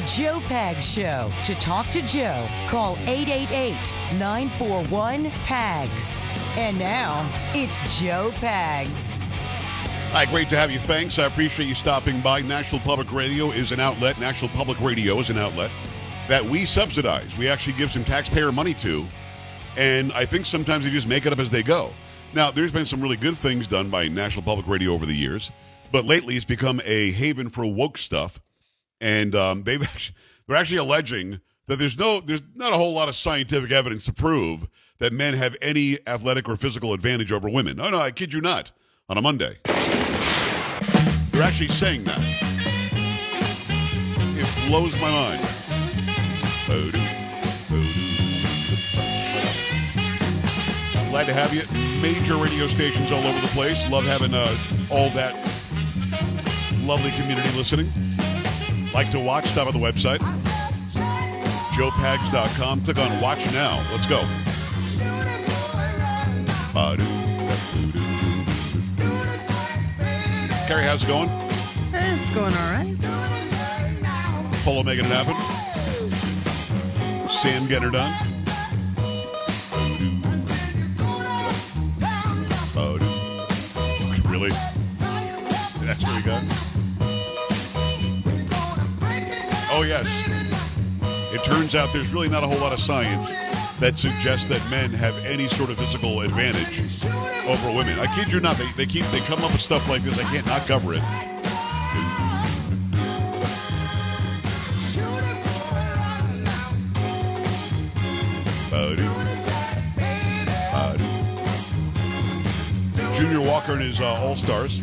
The Joe Pags Show. To talk to Joe, call 888 941 PAGS. And now, it's Joe Pags. Hi, great to have you. Thanks. I appreciate you stopping by. National Public Radio is an outlet. National Public Radio is an outlet that we subsidize. We actually give some taxpayer money to, and I think sometimes they just make it up as they go. Now, there's been some really good things done by National Public Radio over the years, but lately it's become a haven for woke stuff, and um, they've actually, they're actually alleging that there's no there's not a whole lot of scientific evidence to prove that men have any athletic or physical advantage over women. No, no, I kid you not. On a Monday, they're actually saying that. It blows my mind. Glad to have you major radio stations all over the place. Love having uh, all that lovely community listening. Like to watch, stop on the website. JoePags.com. Click on Watch Now. Let's go. Carrie, how's it going? It's going all right. Polo making it happen. Sam getting her done. Really? That's what you Oh, yes. It turns out there's really not a whole lot of science that suggests that men have any sort of physical advantage over women. I kid you not. They, they keep they come up with stuff like this. I can't not cover it. Junior Walker and his uh, All Stars.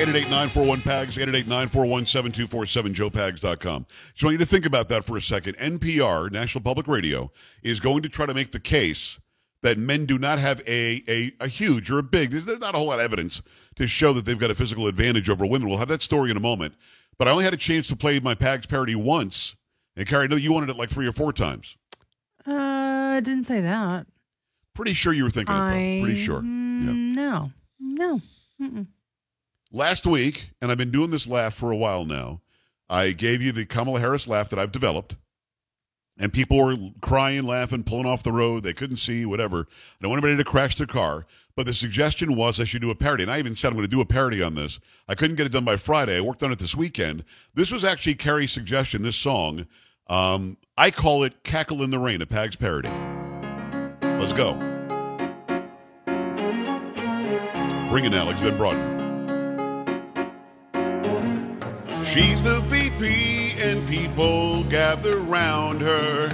888-941-PAGS, 888-941-7247, joepags.com. Just want you to think about that for a second. NPR, National Public Radio, is going to try to make the case that men do not have a, a, a huge or a big, there's not a whole lot of evidence to show that they've got a physical advantage over women. We'll have that story in a moment. But I only had a chance to play my PAGS parody once. And Carrie, I know you wanted it like three or four times. Uh, I didn't say that. Pretty sure you were thinking it, though. Pretty sure. Yeah. No. No. Mm-mm. Last week, and I've been doing this laugh for a while now, I gave you the Kamala Harris laugh that I've developed. And people were crying, laughing, pulling off the road. They couldn't see, whatever. I don't want anybody to crash their car. But the suggestion was I should do a parody. And I even said I'm going to do a parody on this. I couldn't get it done by Friday. I worked on it this weekend. This was actually Carrie's suggestion, this song. Um, I call it Cackle in the Rain, a Pags parody. Let's go. Bring it, Alex. Ben Broadman. She's a VP and people gather round her,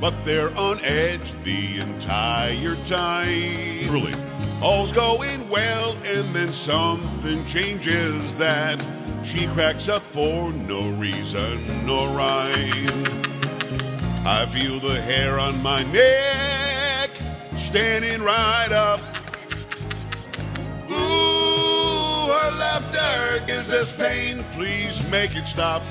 but they're on edge the entire time. Truly. All's going well, and then something changes that she cracks up for no reason nor rhyme. I feel the hair on my neck standing right up. Gives us pain. Please make it stop.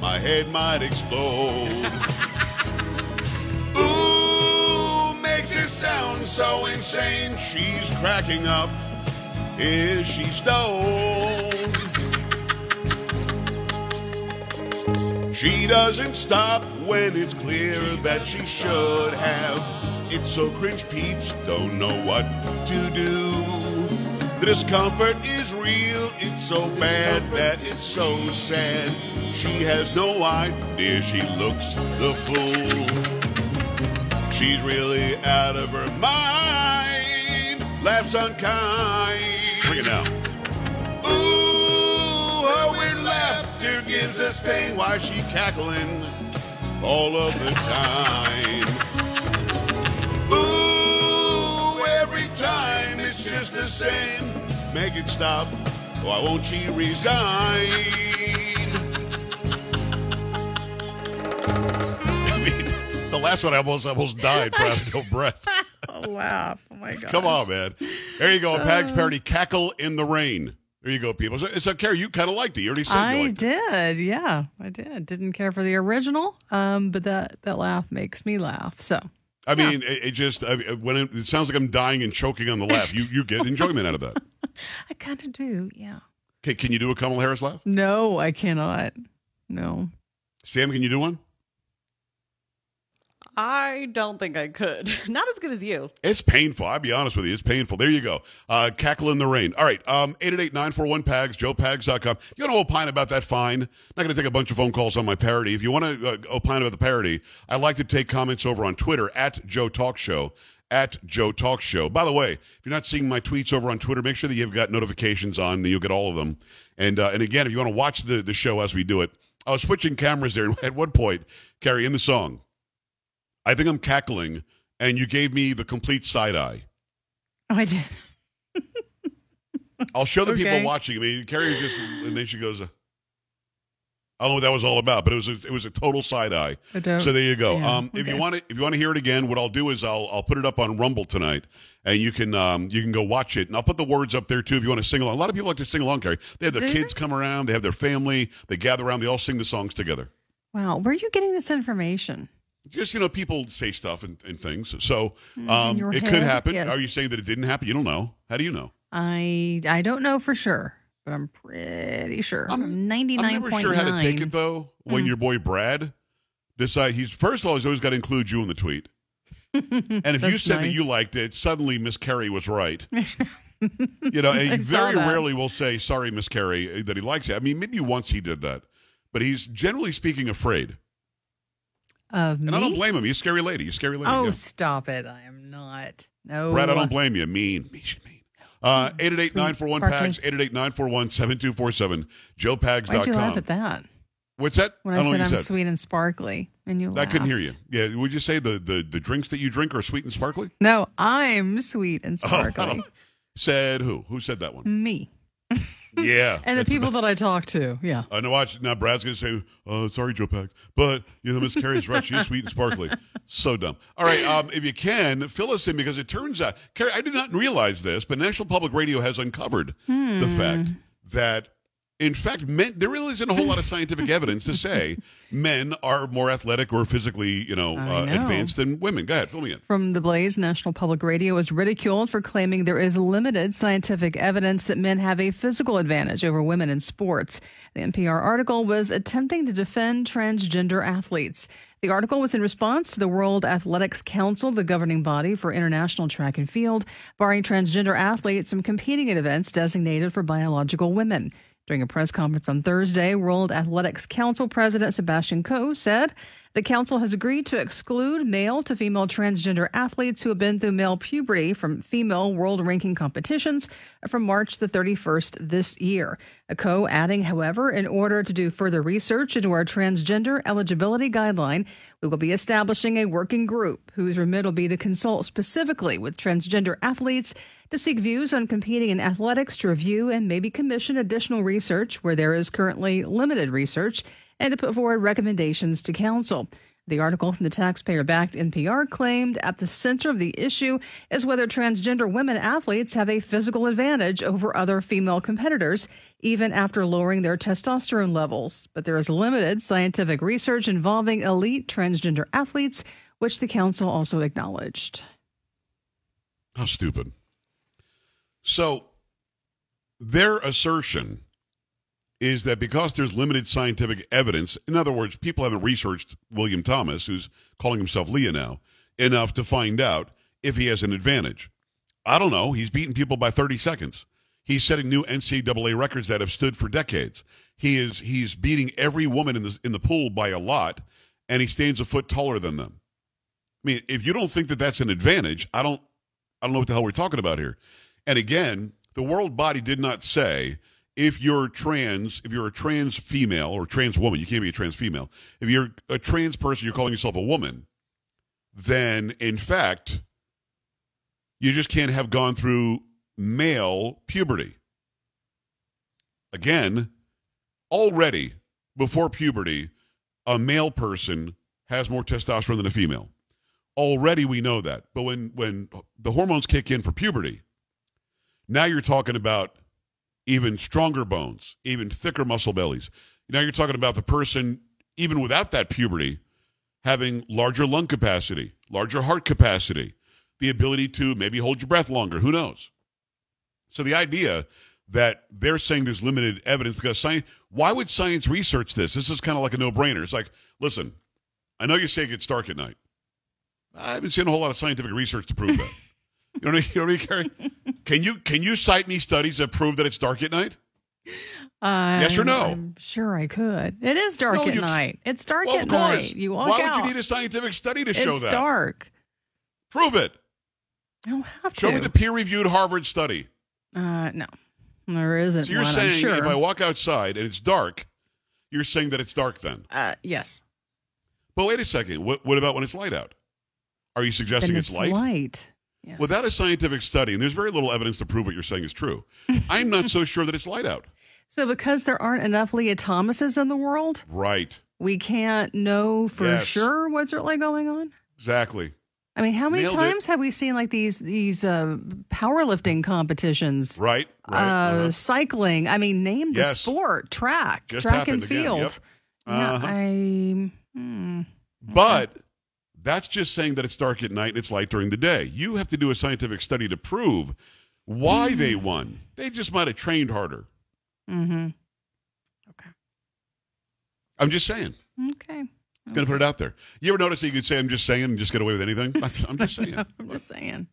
My head might explode. Ooh, makes it sound so insane. She's cracking up. Is she stoned? She doesn't stop when it's clear that she should have. It's so cringe, peeps don't know what to do. The discomfort is real, it's so bad that it's so sad. She has no idea she looks the fool. She's really out of her mind, laughs unkind. Bring it now. Ooh, her weird laughter gives us pain. Why is she cackling all of the time? Same. Make it stop. Why won't she resign? I mean, the last one I almost almost died for having no breath. Oh, laugh. Oh, my God. Come on, man. There you go. A Pags parody. Cackle in the rain. There you go, people. So, so Carrie, you kind of liked it. You already said you I liked it. did. Yeah, I did. Didn't care for the original, um, but that, that laugh makes me laugh. So, I mean, it, it just I, when it, it sounds like I'm dying and choking on the laugh. You you get enjoyment out of that. I kind of do. Yeah. Okay, can you do a Kamala Harris laugh? No, I cannot. No. Sam, can you do one? I don't think I could. Not as good as you. It's painful. I'll be honest with you. It's painful. There you go. Uh, cackle in the rain. All right. Um, 888-941-PAGS, joepags.com. You want to opine about that, fine. Not going to take a bunch of phone calls on my parody. If you want to uh, opine about the parody, I like to take comments over on Twitter at Joe Talk Show. At Joe Talk Show. By the way, if you're not seeing my tweets over on Twitter, make sure that you've got notifications on. You'll get all of them. And uh, and again, if you want to watch the, the show as we do it, I was switching cameras there. At one point, Carrie, in the song, I think I'm cackling, and you gave me the complete side eye. Oh, I did. I'll show the Okay. people watching. I mean, Carrie just, and then she goes, uh, I don't know what that was all about, but it was a, it was a total side eye. So there you go. yeah, um, if you want to, if you want to hear it again, what I'll do is I'll I'll put it up on Rumble tonight, and you can um, you can go watch it, and I'll put the words up there too if you want to sing along. A lot of people like to sing along, Carrie. They have their kids come around, they have their family, they gather around, they all sing the songs together. Wow. Where are you getting this information? Just you know, people say stuff and, and things. So um, your it could happen. Yes. Are you saying that it didn't happen? You don't know. How do you know? I I don't know for sure, but I'm pretty sure. I'm- ninety I'm never sure how to take it though. When your boy Brad decide he's first of all he's always got to include you in the tweet. And if you said that you liked it, suddenly Miss Carey was right. you know, and he very that. rarely will say sorry, Miss Carey, that he likes it. I mean, maybe once he did that, but he's generally speaking afraid. Of And me? I don't blame him. He's a scary lady. He's a scary lady. Oh, yeah. stop it! I am not. No, Brad, I don't blame you. Mean, mean, mean. Uh, 888-941 PAGS, Sparkly. 888-941-7247, Why'd you laugh at that What's that? when I I, said I'm said. sweet and sparkly? And you I couldn't hear you. Yeah, would you say the, the, the drinks that you drink are sweet and sparkly? No, I'm sweet and Oh, sparkly. don't- said who? Who said that one? me Yeah. and the that's people that I talk to. Yeah. I know. Watch now. Brad's gonna say, "Oh, sorry, Joe Pags," but you know, Miss Carrie's right. She's sweet and sparkly. So dumb. All right, um, if you can fill us in because it turns out, Carrie, I did not realize this, but National Public Radio has uncovered Hmm. the fact that, in fact, men. There really isn't a whole lot of scientific evidence to say men are more athletic or physically, you know, I uh, know. advanced than women. Go ahead, fill me in. From the Blaze, National Public Radio was ridiculed for claiming there is limited scientific evidence that men have a physical advantage over women in sports. The NPR article was attempting to defend transgender athletes. The article was in response to the World Athletics Council, the governing body for international track and field, barring transgender athletes from competing in events designated for biological women. During a press conference on Thursday, World Athletics Council President Sebastian Coe said the council has agreed to exclude male to female transgender athletes who have been through male puberty from female world ranking competitions from March the 31st this year. Coe adding, however, in order to do further research into our transgender eligibility guideline, we will be establishing a working group whose remit will be to consult specifically with transgender athletes to seek views on competing in athletics, to review and maybe commission additional research where there is currently limited research, and to put forward recommendations to council. The article from the taxpayer backed NPR claimed at the center of the issue is whether transgender women athletes have a physical advantage over other female competitors, even after lowering their testosterone levels. But there is limited scientific research involving elite transgender athletes, which the council also acknowledged. How stupid. So, their assertion is that because there's limited scientific evidence, in other words, people haven't researched William Thomas, who's calling himself Lia now, enough to find out if he has an advantage. I don't know. He's beaten people by 30 seconds. He's setting new NCAA records that have stood for decades. He is he's beating every woman in the in the pool by a lot, and he stands a foot taller than them. I mean, if you don't think that that's an advantage, I don't I don't know what the hell we're talking about here. And again, the world body did not say if you're trans, if you're a trans female or trans woman, you can't be a trans female. If you're a trans person, you're calling yourself a woman, then in fact, you just can't have gone through male puberty. Again, already before puberty, a male person has more testosterone than a female. Already we know that. But when when the hormones kick in for puberty, now you're talking about even stronger bones, even thicker muscle bellies. Now you're talking about the person even without that puberty having larger lung capacity, larger heart capacity, the ability to maybe hold your breath longer, who knows. So the idea that they're saying there's limited evidence because science why would science research this? This is kind of like a no-brainer. It's like, listen, I know you say it gets dark at night. I haven't seen a whole lot of scientific research to prove that. You know what I mean, you know what I mean Carrie? Can you can you cite me studies that prove that it's dark at night? Uh, Yes or no? I'm sure I could. It is dark No, at night. It's dark Well, at night. You walk Why out. would you need a scientific study to show that? it's dark. Prove it. I don't have Show to. Show me the peer-reviewed Harvard study. uh, no, there isn't So you're one. saying sure. if I walk outside and it's dark, you're saying that it's dark then. uh, yes. But wait a second. What, what about when it's light out? Are you suggesting it's, it's light? light. Yeah. Without a scientific study, and there's very little evidence to prove what you're saying is true, I'm not so sure that it's light out. So because there aren't enough Lia Thomases in the world, Right. we can't know for Yes. sure what's really going on. Exactly. I mean, how many Nailed it. times have we seen like these these uh, powerlifting competitions? Right. Right. Uh, uh-huh. Cycling. I mean, name the Yes. sport. Track. Just track and field. Yep. Yeah, Uh-huh. I. Hmm. But that's just saying that it's dark at night and it's light during the day. You have to do a scientific study to prove why they won. They just might have trained harder. Mm-hmm. Okay. I'm just saying. Okay. I'm going to put it out there. You ever notice that you could say, I'm just saying, and just get away with anything? I'm just saying. I'm just saying.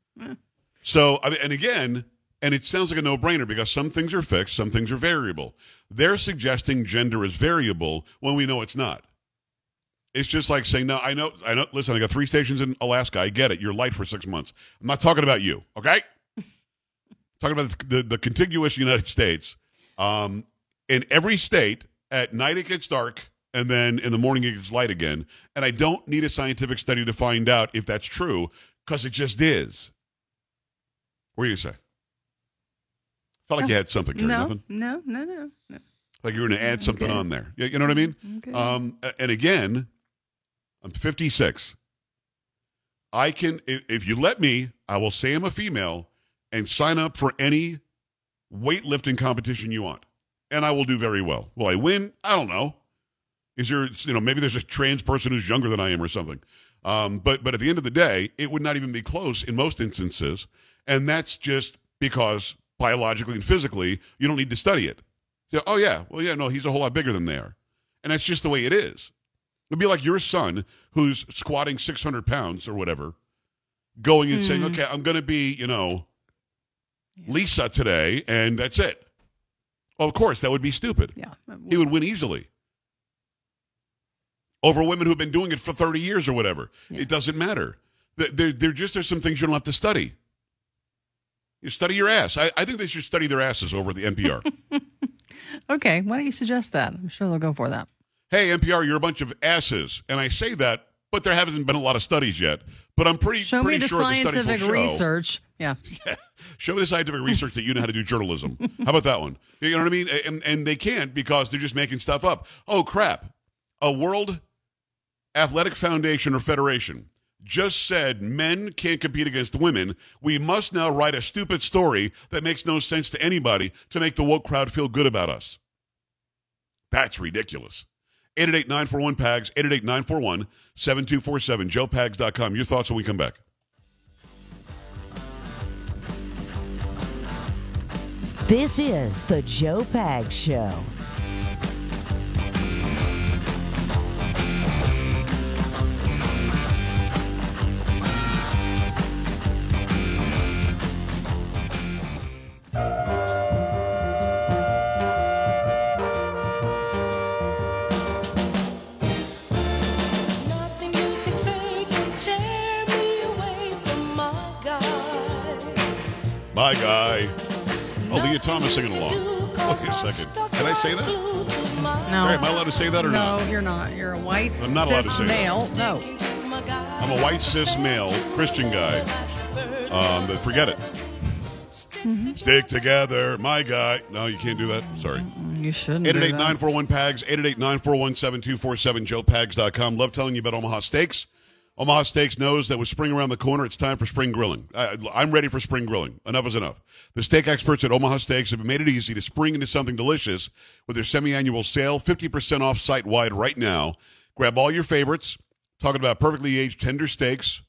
So, I mean, and again, and it sounds like a no-brainer because some things are fixed, some things are variable. They're suggesting gender is variable when we know it's not. It's just like saying, "No, I know, I know. Listen, I got three stations in Alaska. I get it. You're light for six months. I'm not talking about you, okay? talking about the, the, the contiguous United States. Um, in every state, at night it gets dark, and then in the morning it gets light again. And I don't need a scientific study to find out if that's true because it just is. What are you say? Felt like you had something, Carrie. No, Nothing. no, no, no, no. Like you were going to add something Okay. on there. You, you know what I mean? Okay. Um, and again, I'm 56. I can, if, you let me, I will say I'm a female and sign up for any weightlifting competition you want, and I will do very well. Will I win? I don't know. Is there, you know, maybe there's a trans person who's younger than I am or something. Um, but but at the end of the day, it would not even be close in most instances, and that's just because biologically and physically you don't need to study it. So, oh yeah, well yeah, no, he's a whole lot bigger than they are, and that's just the way it is. It'd be like your son who's squatting 600 pounds or whatever, going and saying, hmm. okay, I'm going to be, you know, Lisa today, and that's it. Well, of course, that would be stupid. yeah. He would win easily over women who've been doing it for 30 years or whatever. It doesn't matter. There, there, just there's some things you don't have to study. You study your ass. I, I think they should study their asses over the NPR. Okay. Why don't you suggest that? I'm sure they'll go for that. Hey, NPR, you're a bunch of asses. And I say that, but there hasn't been a lot of studies yet. But I'm pretty, Show pretty me the sure the studies scientific will show. research. Yeah. Show me the scientific research that you know how to do journalism. How about that one? You know what I mean? And, and they can't because they're just making stuff up. Oh, crap. A World Athletic Foundation or Federation just said men can't compete against women. We must now write a stupid story that makes no sense to anybody to make the woke crowd feel good about us. That's ridiculous. 888-941-PAGS, 888-941-7247, joepags.com. Your thoughts when we come back. This is the Joe Pags Show. My guy. Oh, Lia Thomas singing along. Wait a second. Can I say that? No. All right, am I allowed to say that or no, not? you're not. You're a white I'm not allowed to cis say that. male. No. I'm a white cis male Christian guy. Um, but forget it. Mm-hmm. Stick together, my guy. No, you can't do that. Sorry. You shouldn't. do that. 888-941-PAGS, 888-941-7247, joepags.com. Love telling you about Omaha Steaks. Omaha Steaks knows that with spring around the corner, it's time for spring grilling. I, I'm ready for spring grilling. Enough is enough. The steak experts at Omaha Steaks have made it easy to spring into something delicious with their semi-annual sale, 50% off site-wide right now. Grab all your favorites. Talking about perfectly aged tender steaks,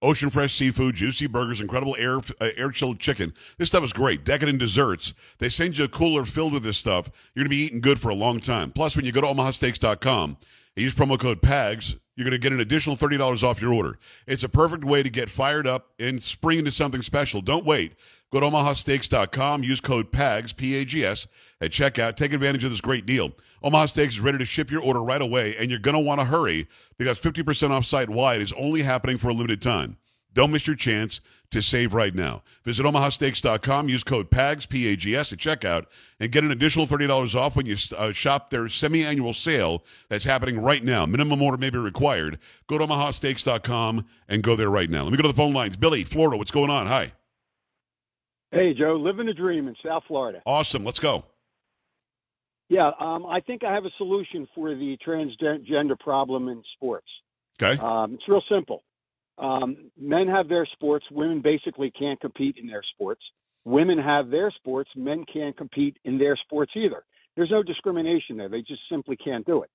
ocean fresh seafood, juicy burgers, incredible air uh, air chilled chicken. This stuff is great. Decadent desserts. They send you a cooler filled with this stuff. You're going to be eating good for a long time. Plus, when you go to omahasteaks.com use promo code PAGS, you're going to get an additional $30 off your order. It's a perfect way to get fired up and spring into something special. Don't wait. Go to omahasteaks.com, use code PAGS, P A G S, at checkout. Take advantage of this great deal. Omaha Steaks is ready to ship your order right away, and you're going to want to hurry because 50% off site wide is only happening for a limited time. Don't miss your chance to save right now. Visit omahasteaks.com, use code PAGS, P A G S, at checkout, and get an additional $30 off when you uh, shop their semi annual sale that's happening right now. Minimum order may be required. Go to omahasteaks.com and go there right now. Let me go to the phone lines. Billy, Florida, what's going on? Hi. Hey, Joe, living a dream in South Florida. Awesome. Let's go. Yeah, um, I think I have a solution for the transgender problem in sports. Okay. Um, it's real simple. Um, men have their sports. Women basically can't compete in their sports. Women have their sports. Men can't compete in their sports either. There's no discrimination there. They just simply can't do it.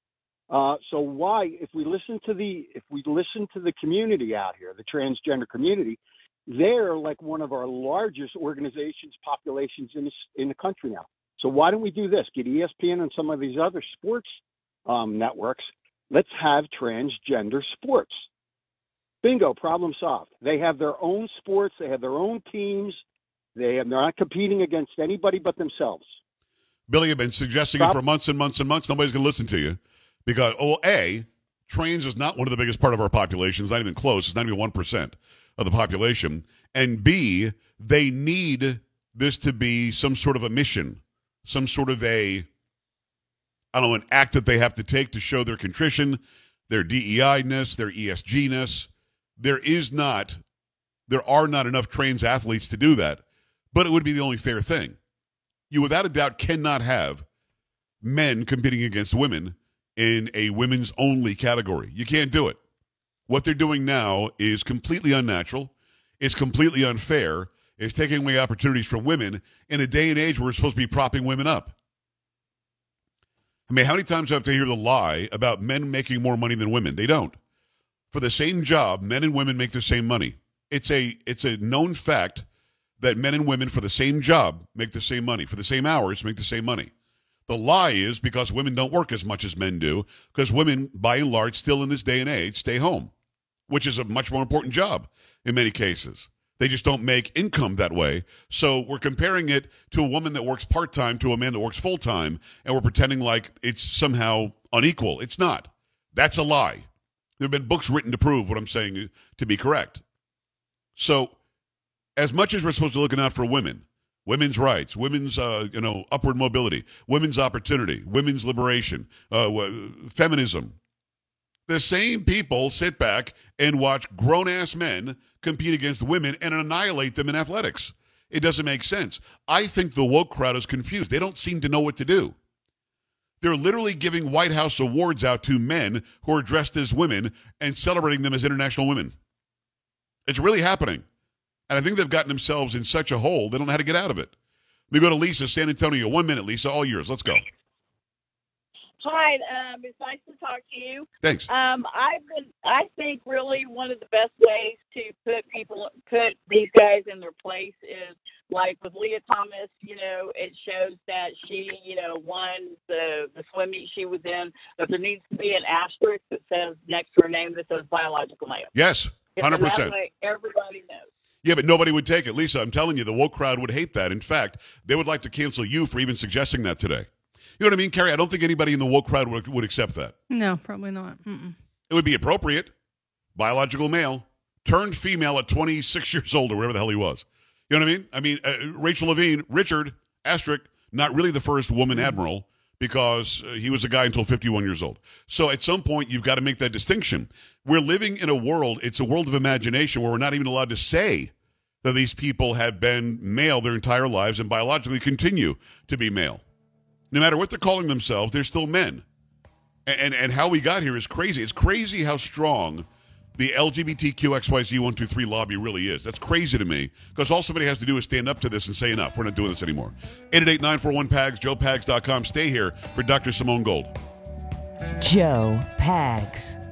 Uh, so why, if we listen to the if we listen to the community out here, the transgender community, they're like one of our largest organizations, populations in this, in the country now. So why don't we do this? Get ESPN and some of these other sports um, networks. Let's have transgender sports. Bingo, problem solved. They have their own sports. They have their own teams. They have, they're not competing against anybody but themselves. Billy, I've been suggesting it for months and months and months. Nobody's going to listen to you because, oh, A, trains is not one of the biggest part of our population. It's not even close. It's not even 1% of the population. And B, they need this to be some sort of a mission, some sort of a, I don't know, an act that they have to take to show their contrition, their DEI-ness, their ESG-ness. There is not, there are not enough trans athletes to do that, but it would be the only fair thing you without a doubt cannot have men competing against women in a women's only category. You can't do it. What they're doing now is completely unnatural. It's completely unfair. It's taking away opportunities from women in a day and age where we're supposed to be propping women up. I mean, how many times have to hear the lie about men making more money than women? They don't. For the same job, men and women make the same money. It's a it's a known fact that men and women for the same job make the same money, for the same hours make the same money. The lie is because women don't work as much as men do, because women, by and large, still in this day and age, stay home, which is a much more important job in many cases. They just don't make income that way. So we're comparing it to a woman that works part time to a man that works full time, and we're pretending like it's somehow unequal. It's not. That's a lie. There have been books written to prove what I'm saying to be correct. So as much as we're supposed to be looking out for women, women's rights, women's uh, you know upward mobility, women's opportunity, women's liberation, uh, feminism, the same people sit back and watch grown ass men compete against women and annihilate them in athletics. It doesn't make sense. I think the woke crowd is confused. They don't seem to know what to do. They're literally giving White House awards out to men who are dressed as women and celebrating them as international women. It's really happening. And I think they've gotten themselves in such a hole, they don't know how to get out of it. Let me go to Lisa, San Antonio. One minute, Lisa, all yours. Let's go. Hi, um, it's nice to talk to you. Thanks. Um, I've been, I think really one of the best ways to put people, put these guys in their place is like with Lia Thomas. You know, it shows that she, you know, won the the swim meet she was in, but there needs to be an asterisk that says next to her name that says biological male. Yes, 100%. everybody knows. Yeah, but nobody would take it. Lisa, I'm telling you, the woke crowd would hate that. In fact, they would like to cancel you for even suggesting that today. You know what I mean, Carrie? I don't think anybody in the woke crowd would, would accept that. No, probably not. Mm-mm. It would be appropriate. Biological male turned female at 26 years old or whatever the hell he was. You know what I mean? I mean, uh, Rachel Levine, Richard Astrick, not really the first woman admiral because uh, he was a guy until 51 years old. So at some point, you've got to make that distinction. We're living in a world, it's a world of imagination where we're not even allowed to say that these people have been male their entire lives and biologically continue to be male. No matter what they're calling themselves, they're still men. And, and, and how we got here is crazy. It's crazy how strong the LGBTQXYZ123 lobby really is. That's crazy to me because all somebody has to do is stand up to this and say enough. We're not doing this anymore. 888-941-PAGS, joepags.com. Stay here for Dr. Simone Gold. Joe Pags.